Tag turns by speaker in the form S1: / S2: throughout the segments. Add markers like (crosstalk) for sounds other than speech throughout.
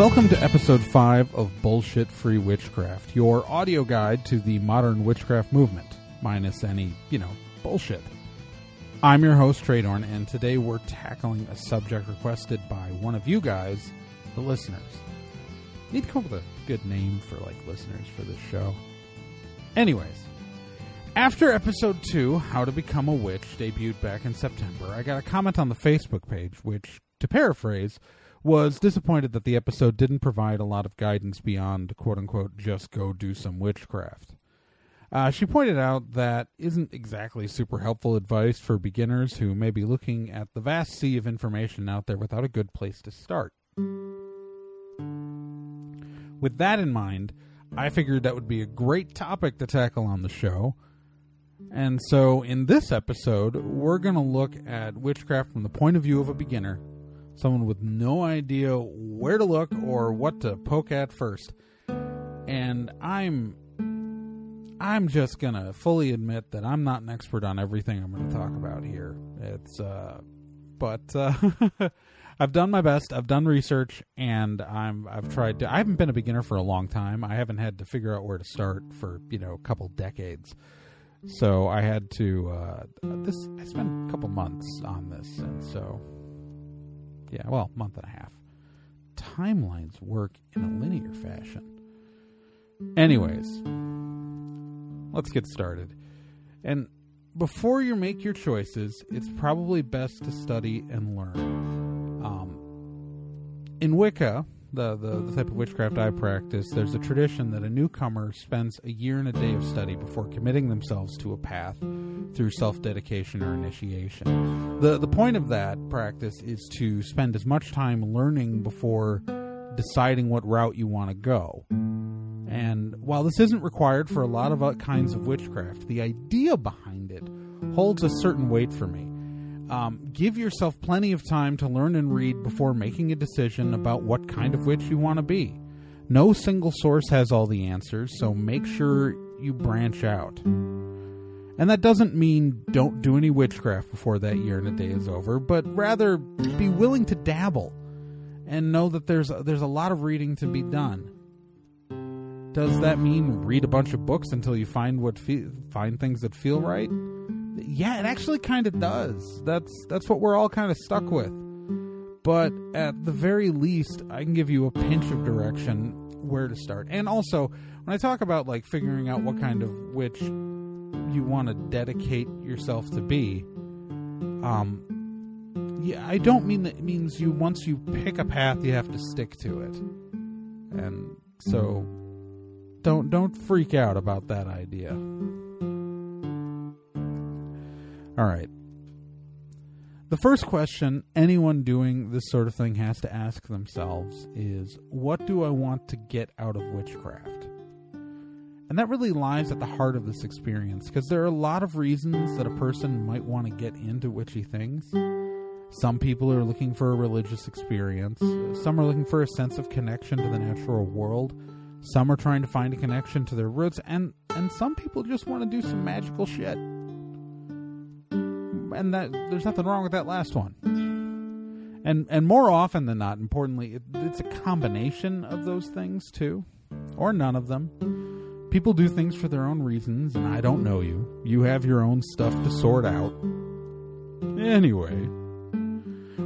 S1: Welcome to episode 5 of Bullshit Free Witchcraft, your audio guide to the modern witchcraft movement, minus any, you know, bullshit. I'm your host, Traegorn, and today we're tackling a subject requested by one of you guys, the listeners. Need to come up with a good name for, like, listeners for this show. Anyways, after episode 2, How to Become a Witch, debuted back in September, I got a comment on the Facebook page, which, to paraphrase, was disappointed that the episode didn't provide a lot of guidance beyond quote unquote just go do some witchcraft. Uh, she pointed out that isn't exactly super helpful advice for beginners who may be looking at the vast sea of information out there without a good place to start. With that in mind, I figured that would be a great topic to tackle on the show. And so, in this episode, we're going to look at witchcraft from the point of view of a beginner someone with no idea where to look or what to poke at first. And I'm I'm just to fully admit that I'm not an expert on everything I'm going to talk about here. It's uh but uh (laughs) I've done my best. I've done research and I'm I've tried to I haven't been a beginner for a long time. I haven't had to figure out where to start for, you know, a couple decades. So I had to uh this I spent a couple months on this and so yeah, well, month and a half. Timelines work in a linear fashion. Anyways, let's get started. And before you make your choices, it's probably best to study and learn. Um, in Wicca, the, the, the type of witchcraft I practice, there's a tradition that a newcomer spends a year and a day of study before committing themselves to a path through self dedication or initiation. The, the point of that practice is to spend as much time learning before deciding what route you want to go. And while this isn't required for a lot of kinds of witchcraft, the idea behind it holds a certain weight for me. Um, give yourself plenty of time to learn and read before making a decision about what kind of witch you want to be. No single source has all the answers, so make sure you branch out. And that doesn't mean don't do any witchcraft before that year and a day is over, but rather be willing to dabble and know that there's there's a lot of reading to be done. Does that mean read a bunch of books until you find what fe- find things that feel right? yeah, it actually kind of does. That's that's what we're all kind of stuck with. But at the very least, I can give you a pinch of direction where to start. And also, when I talk about like figuring out what kind of witch you want to dedicate yourself to be, um, yeah, I don't mean that means you once you pick a path, you have to stick to it. And so, don't don't freak out about that idea. All right. The first question anyone doing this sort of thing has to ask themselves is what do I want to get out of witchcraft? And that really lies at the heart of this experience because there are a lot of reasons that a person might want to get into witchy things. Some people are looking for a religious experience, some are looking for a sense of connection to the natural world, some are trying to find a connection to their roots, and, and some people just want to do some magical shit and that there's nothing wrong with that last one. And and more often than not, importantly, it, it's a combination of those things too, or none of them. People do things for their own reasons, and I don't know you. You have your own stuff to sort out. Anyway,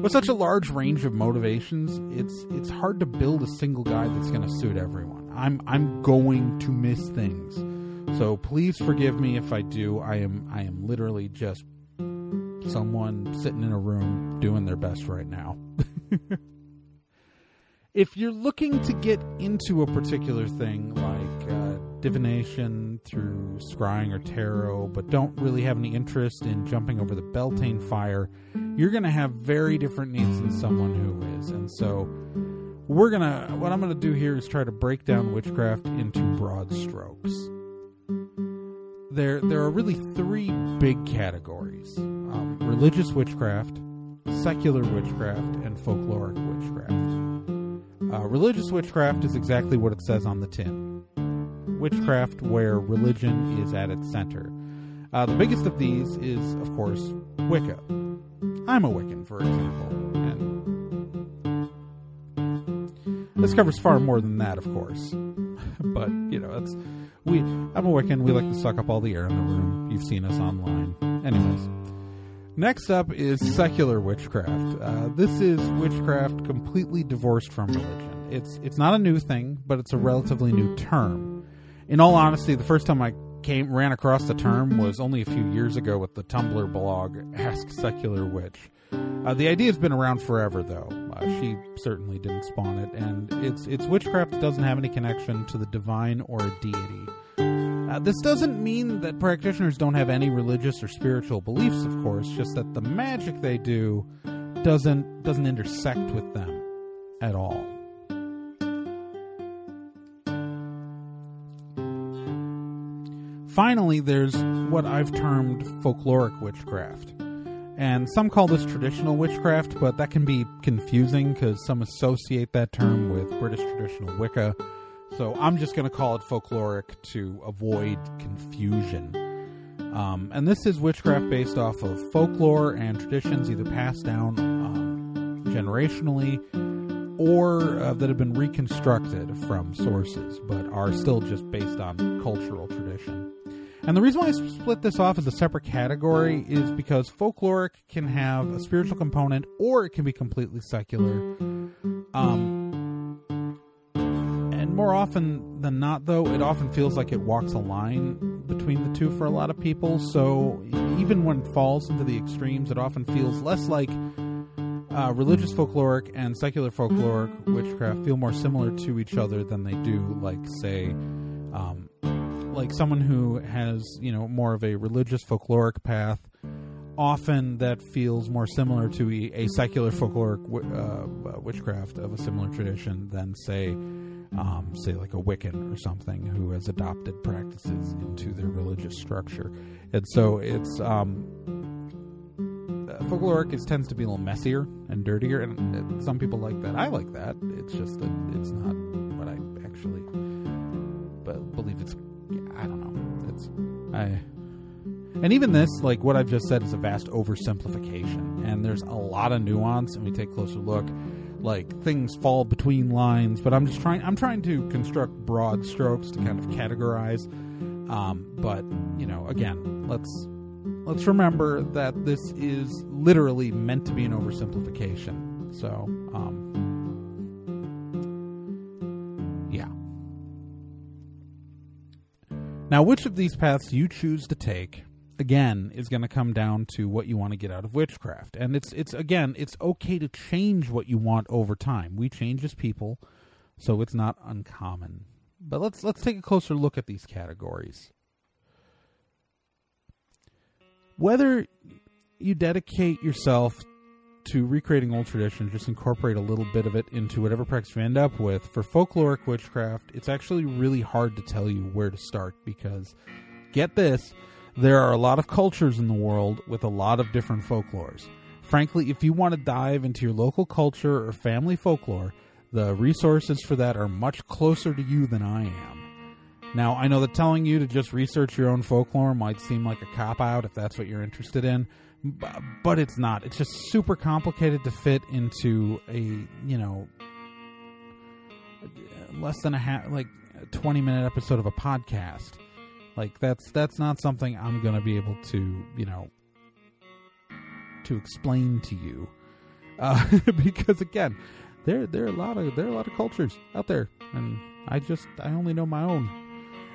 S1: with such a large range of motivations, it's it's hard to build a single guide that's going to suit everyone. I'm I'm going to miss things. So please forgive me if I do. I am I am literally just someone sitting in a room doing their best right now. (laughs) if you're looking to get into a particular thing like divination through scrying or tarot, but don't really have any interest in jumping over the Beltane fire, you're going to have very different needs than someone who is. And so, we're going to, what I'm going to do here is try to break down witchcraft into broad strokes. There, there are really three big categories um, religious witchcraft, secular witchcraft, and folkloric witchcraft. Uh, religious witchcraft is exactly what it says on the tin witchcraft where religion is at its center. Uh, the biggest of these is, of course, Wicca. I'm a Wiccan, for example. And This covers far more than that, of course. (laughs) but you know, we. I'm a Wiccan. We like to suck up all the air in the room. You've seen us online, anyways. Next up is secular witchcraft. Uh, this is witchcraft completely divorced from religion. It's it's not a new thing, but it's a relatively new term. In all honesty, the first time I came ran across the term was only a few years ago with the Tumblr blog Ask Secular Witch. Uh, the idea has been around forever, though. Uh, she certainly didn't spawn it, and it's it's witchcraft that doesn't have any connection to the divine or a deity. Uh, this doesn't mean that practitioners don't have any religious or spiritual beliefs, of course. Just that the magic they do doesn't doesn't intersect with them at all. Finally, there's what I've termed folkloric witchcraft. And some call this traditional witchcraft, but that can be confusing because some associate that term with British traditional Wicca so I'm just going to call it folkloric to avoid confusion. Um, and this is witchcraft based off of folklore and traditions either passed down um, generationally or uh, that have been reconstructed from sources but are still just based on cultural tradition. And the reason why I split this off as a separate category is because folkloric can have a spiritual component or it can be completely secular. Um, and more often than not, though, it often feels like it walks a line between the two for a lot of people. So even when it falls into the extremes, it often feels less like uh, religious folkloric and secular folkloric witchcraft feel more similar to each other than they do, like, say, um, like someone who has, you know, more of a religious folkloric path. Often that feels more similar to a, a secular folkloric uh, witchcraft of a similar tradition than, say, um, say like a Wiccan or something who has adopted practices into their religious structure, and so it's um, uh, folkloric is tends to be a little messier and dirtier, and, and some people like that. I like that. It's just that it's not what I actually but believe. It's I don't know. It's I. And even this, like what I've just said, is a vast oversimplification, and there's a lot of nuance. And we take a closer look like things fall between lines but i'm just trying i'm trying to construct broad strokes to kind of categorize um, but you know again let's let's remember that this is literally meant to be an oversimplification. So um, yeah. Now which of these paths you choose to take again is going to come down to what you want to get out of witchcraft. And it's it's again it's okay to change what you want over time. We change as people so it's not uncommon. But let's let's take a closer look at these categories whether you dedicate yourself to recreating old traditions, just incorporate a little bit of it into whatever practice you end up with. For folkloric witchcraft, it's actually really hard to tell you where to start because, get this, there are a lot of cultures in the world with a lot of different folklores. Frankly, if you want to dive into your local culture or family folklore, the resources for that are much closer to you than I am. Now, I know that telling you to just research your own folklore might seem like a cop out if that's what you're interested in, but it's not. It's just super complicated to fit into a, you know, less than a half, like a 20 minute episode of a podcast. Like that's that's not something I'm going to be able to, you know, to explain to you. Uh, (laughs) because again, there there are a lot of there are a lot of cultures out there and I just I only know my own.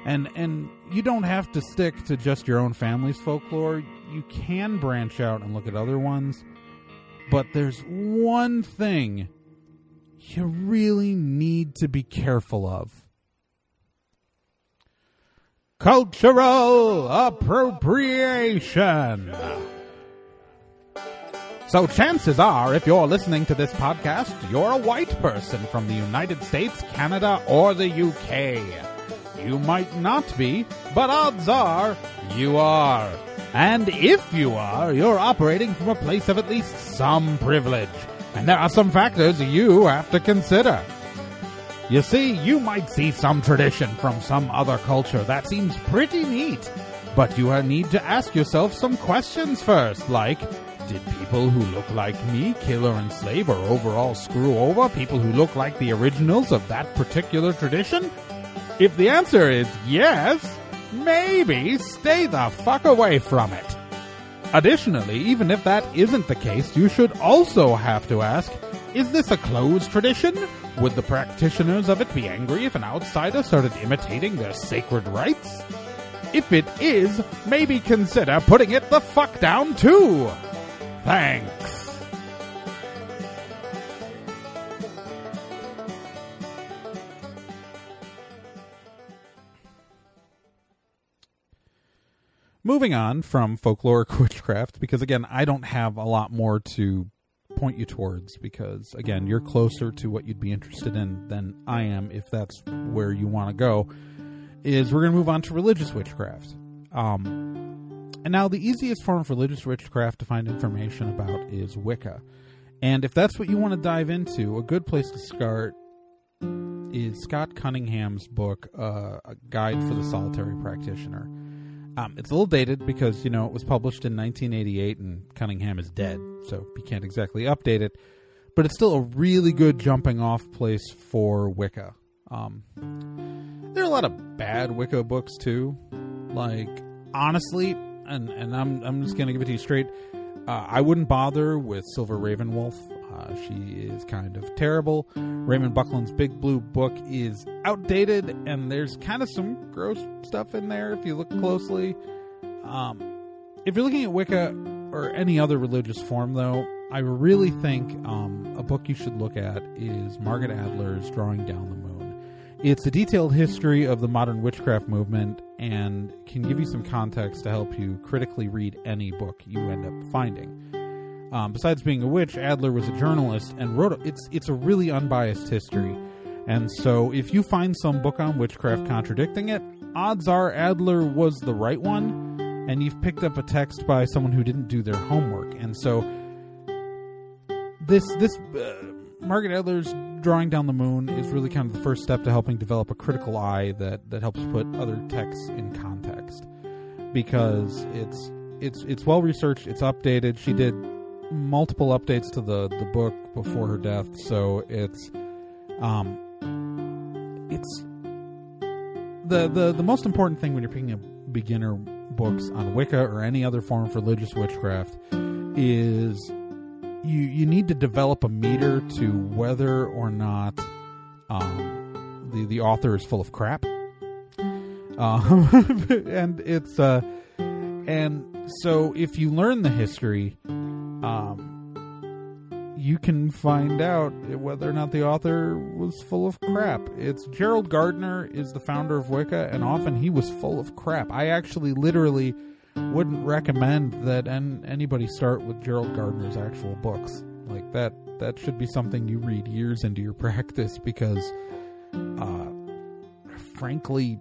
S1: And and you don't have to stick to just your own family's folklore. You can branch out and look at other ones. But there's one thing you really need to be careful of cultural appropriation. So, chances are, if you're listening to this podcast, you're a white person from the United States, Canada, or the UK. You might not be, but odds are you are. And if you are, you're operating from a place of at least some privilege. And there are some factors you have to consider. You see, you might see some tradition from some other culture that seems pretty neat, but you need to ask yourself some questions first, like, Did people who look like me kill or enslave or overall screw over people who look like the originals of that particular tradition? If the answer is yes, maybe stay the fuck away from it. Additionally, even if that isn't the case, you should also have to ask is this a closed tradition? Would the practitioners of it be angry if an outsider started imitating their sacred rites? If it is, maybe consider putting it the fuck down too. Thanks. Moving on from folkloric (laughs) witchcraft, because again, I don't have a lot more to point you towards, because again, you're closer to what you'd be interested in than I am if that's where you want to go. Is we're going to move on to religious witchcraft. Um, and now, the easiest form of religious witchcraft to find information about is Wicca. And if that's what you want to dive into, a good place to start is Scott Cunningham's book, uh, A Guide for the Solitary Practitioner. Um, it's a little dated because, you know, it was published in 1988 and Cunningham is dead, so you can't exactly update it. But it's still a really good jumping off place for Wicca. Um, there are a lot of bad Wicca books, too. Like, honestly, and, and I'm, I'm just going to give it to you straight, uh, I wouldn't bother with Silver Ravenwolf. Uh, she is kind of terrible. Raymond Buckland's Big Blue Book is outdated, and there's kind of some gross stuff in there if you look closely. Um, if you're looking at Wicca or any other religious form, though, I really think um, a book you should look at is Margot Adler's Drawing Down the Moon. It's a detailed history of the modern witchcraft movement and can give you some context to help you critically read any book you end up finding. Um, besides being a witch, Adler was a journalist and wrote. A, it's it's a really unbiased history, and so if you find some book on witchcraft contradicting it, odds are Adler was the right one, and you've picked up a text by someone who didn't do their homework. And so this this uh, Margot Adler's drawing down the moon is really kind of the first step to helping develop a critical eye that that helps put other texts in context because it's it's it's well researched, it's updated. She did multiple updates to the the book before her death, so it's um it's the the the most important thing when you're picking up beginner books on Wicca or any other form of religious witchcraft is you you need to develop a meter to whether or not um, the the author is full of crap. Um, (laughs) and it's uh, and so if you learn the history, um, you can find out whether or not the author was full of crap. It's Gerald Gardner is the founder of Wicca, and often he was full of crap. I actually literally wouldn't recommend that en- anybody start with Gerald Gardner's actual books. Like that, that should be something you read years into your (laughs) practice because, uh, frankly,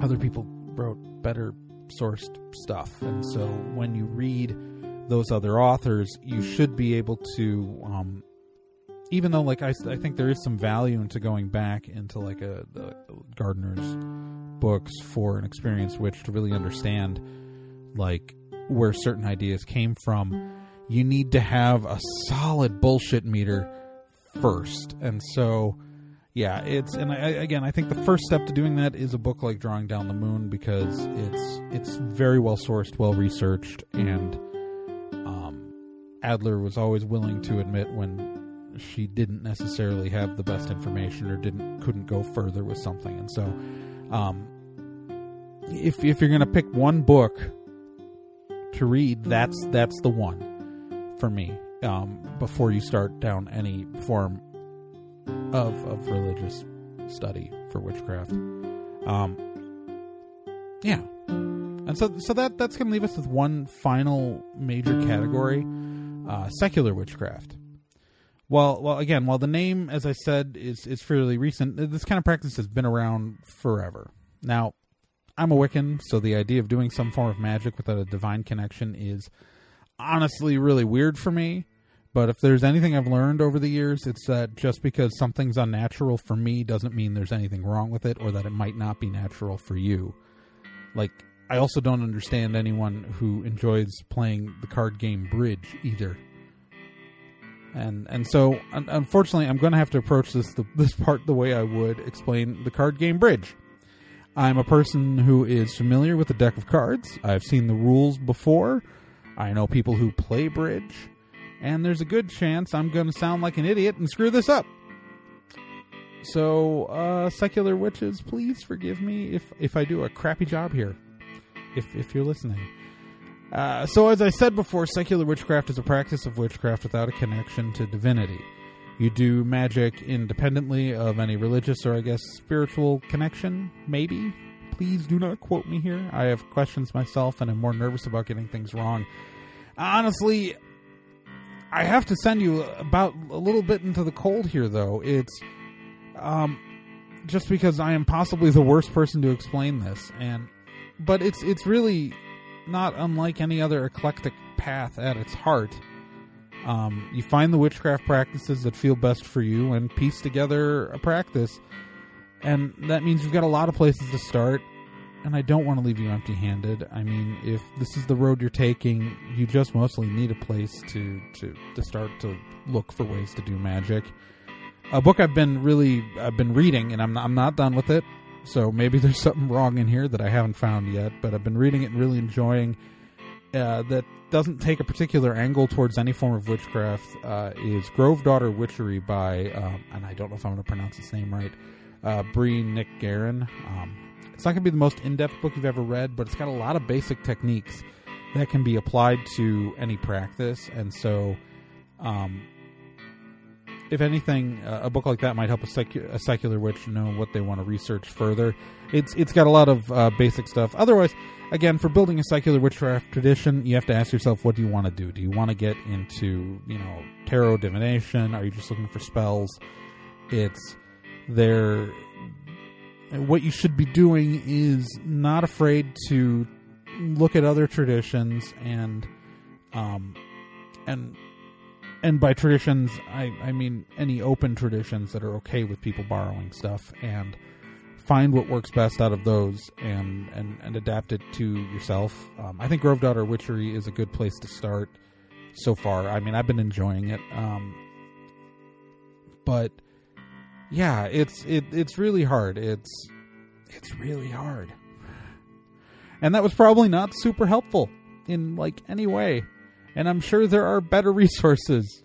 S1: other people wrote better sourced stuff, and so when you read those other authors, you should be able to, um, even though like I, I think there is some value into going back into like a, a Gardner's books for an experienced witch to really understand like where certain ideas came from. You need to have a solid bullshit meter first, and so yeah, it's and I, again, I think the first step to doing that is a book like Drawing Down the Moon because it's it's very well sourced, well researched, and Adler was always willing to admit when she didn't necessarily have the best information or didn't couldn't go further with something, and so um, if if you're going to pick one book to read, that's that's the one for me. Um, before you start down any form of of religious study for witchcraft. Um, yeah, and so so that that's going to leave us with one final major category: uh, secular witchcraft. Well, well, again, while the name, as I said, is is fairly recent, this kind of practice has been around forever. Now, I'm a Wiccan, so the idea of doing some form of magic without a divine connection is honestly really weird for me. But if there's anything I've learned over the years, it's that just because something's unnatural for me doesn't mean there's anything wrong with it or that it might not be natural for you. Like, I also don't understand anyone who enjoys playing the card game Bridge either. And and so un- unfortunately, I'm going to have to approach this the, (laughs) this part the way I would explain the card game Bridge. I'm a person who is familiar with the deck of cards. I've seen the rules before. I know people who play Bridge, and there's a good chance I'm going to sound like an idiot and screw this up. So, uh, secular witches, please forgive me if if I do a crappy job here. If if you're listening. Uh, so, as I said before, secular witchcraft is a practice of witchcraft without a connection to divinity. You do magic independently of any religious or, I guess, spiritual connection, maybe. Please do not quote me here. I have questions myself and I'm more nervous about getting things wrong. Honestly, I have to send you about a little bit into the cold here, though. It's um, just because I am possibly the worst person to explain this, and but it's it's really not unlike any other eclectic path at its heart. Um, you find the witchcraft practices that feel best for you and piece together a practice. And that means you've got a lot of places to start. And I don't want to leave you empty handed. I mean, if this is the road you're taking, you just mostly need a place to, to, to start to look for ways to do magic. A book I've been really I've been reading, and I'm I'm not done with it. So maybe (laughs) there's something wrong in here that I haven't found yet. But I've been reading it and really enjoying. Uh, that doesn't take a particular angle towards any form of witchcraft uh, is Grove Daughter Witchery by, um, and I don't know if I'm going to pronounce his name right, uh, Bree Nick Guerin. Um, it's not going to be the most in depth book you've ever read, but it's got a lot of basic techniques that can be applied to any practice. And so, um, if anything, uh, a book like that might help a, secu- a, secular witch know what they want to research further. It's it's got a lot of uh, basic stuff. Otherwise, again, for building a secular witchcraft tradition, you have to ask yourself, what do you want to do? Do you want to get into you know tarot divination? Are you just looking for spells? It's there. What you should be doing is not afraid to look at other traditions and um and and by traditions, I, I mean any open traditions that are okay with people borrowing stuff and find what works best out of those and, and, and adapt it to yourself. Um, I think Grove Daughter Witchery is a good place to start so far. I mean, I've been enjoying it. Um, but yeah, it's it it's really hard. It's it's really hard. And that was probably not super helpful in like any way and I'm sure there are better resources.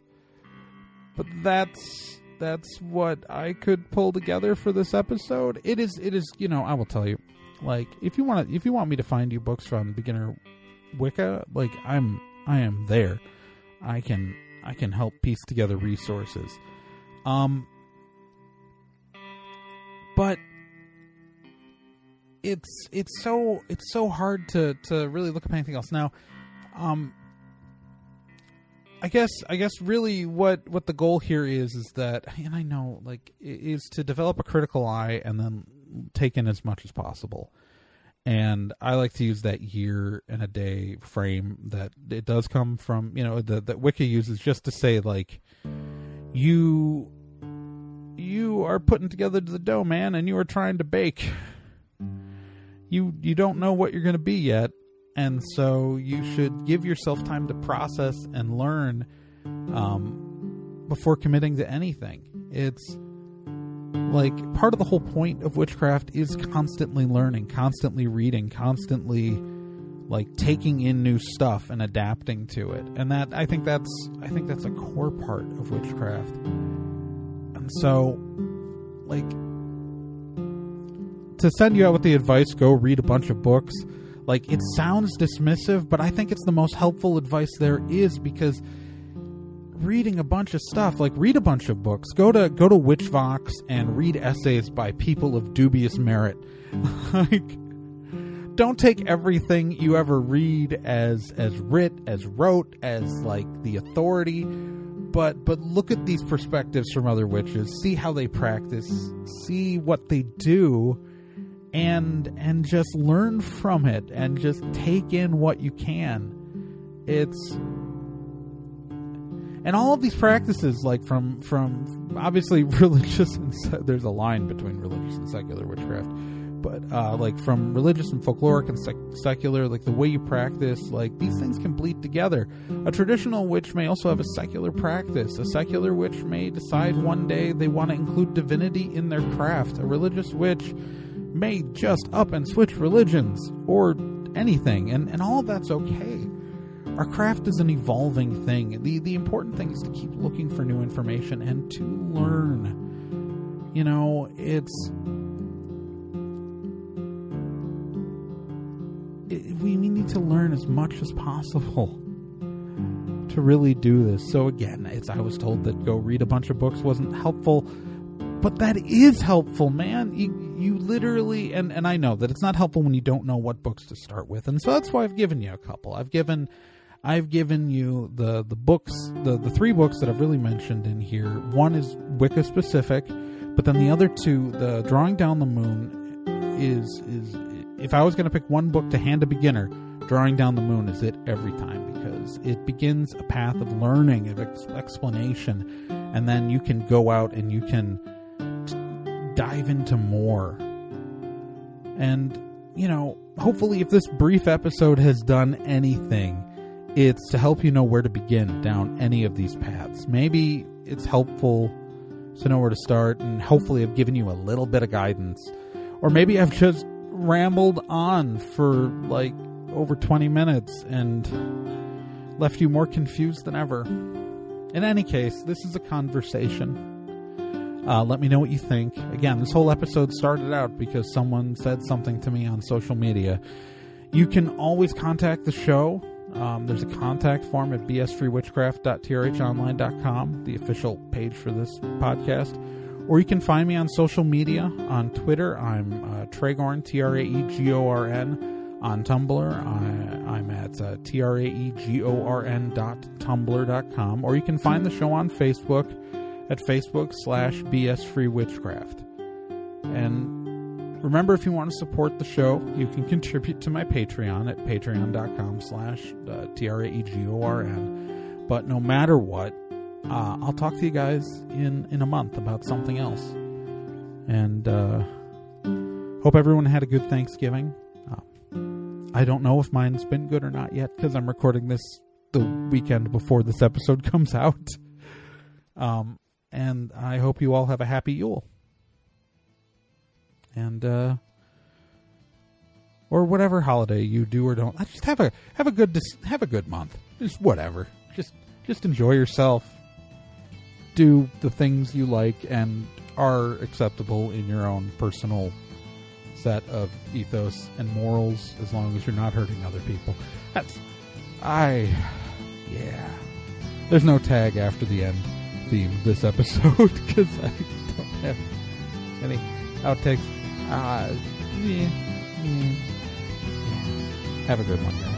S1: But that's that's what I could pull together for this episode. It is it is, you know, I will tell you. Like if you want to, if you want me to find you books from beginner Wicca, like I'm I am there. I can I can help piece together resources. Um but it's it's so it's so hard to to really look up anything else now um I guess I guess really what what the goal here is is that and I know like is to develop a critical eye and then take in as much as possible. And I like to use that year and a day frame that it does come from, you know, that that Wicca uses just to say like you you are putting together the dough, man, and you are trying to bake. You you don't know what you're going to be yet, and so you should give yourself time to process and learn um, before committing to anything. It's like part of the whole point of witchcraft is constantly learning, constantly reading, constantly like taking in new stuff and adapting to it. And that I think that's I think that's a core part of witchcraft. And so like to send you out with the advice, go read a bunch of books like it sounds dismissive, but I think it's the most helpful advice there is because reading a bunch of stuff, like read a bunch of books. Go to go to Witchvox and read essays by people of dubious merit. (laughs) like don't take everything you ever read as as writ, as wrote, as like the authority, but but look at these perspectives from other witches, see how they practice, see what they do and and just learn from it and just take in what you can it's and all of these practices like from from obviously (laughs) religious and there's a line between religious and secular witchcraft but uh, like from religious and folkloric and sec- secular, like the way you practice, like these things can bleed together. A traditional witch may also have a secular practice. A secular witch may decide one day they want to include divinity in their craft. A religious witch may just up and switch religions or anything, and, and all that's okay. Our craft is an evolving thing. The the important thing is to keep looking for new information and to learn. You know, it's it, we need to learn as much as possible to really do this. So again, it's I was told that go read a bunch of books wasn't helpful, but that is helpful, man. You you literally and and I know that it's not helpful when you don't know what books to start with, and so that's why I've given you a couple. I've given I've given you the the books, the the three books that I've really mentioned in here. One is Wicca specific, but then the other two, the Drawing Down the Moon, is is if I was going to pick one book to hand a beginner, Drawing Down the Moon is it every time because it begins a path of learning, of ex- explanation, and then you can go out and you can dive into more. And, you know, hopefully, if this brief episode has done anything, it's to help you know where to begin down any of these paths. Maybe it's helpful to know where to start, and hopefully, I've given you a little bit of guidance. Or maybe I've just rambled on for like over 20 minutes and left you more confused than ever. In any case, this is a conversation. Uh, let me know what you think. Again, this whole episode started out because someone said something to me on social media. You can always contact the show. Um, there's a contact form at bsfreewitchcraft.trhonline.com, the official page for this podcast. Or you can find me on social media. On Twitter, I'm uh, Traegorn, T R A E G O R N. On Tumblr, I, am at uh, T-R-A-E-G-O-R-N dot tumblr dot com. Or you can find the show on Facebook at Facebook slash BS Free Witchcraft. And remember, if you want to support the show, you can contribute to my Patreon at patreon.com slash uh, T-R-A-E-G-O-R-N. But no matter what, uh, I'll talk to you guys in, in a month about something else. And uh, hope everyone had a good Thanksgiving. Uh, I don't know if mine's been good or not yet because I'm recording this the weekend before this episode (laughs) comes out. Um, and I hope you all have a happy Yule. And uh or whatever holiday you do or don't. Just have a have a good have a good month. Just whatever. Just just enjoy yourself. Do the things you like and are acceptable in your own personal set of ethos and morals as long as you're not hurting other people. That's I yeah. There's no tag after the end theme this episode (laughs) because I don't have any outtakes. Uh, yeah, yeah. Have a good one, guys.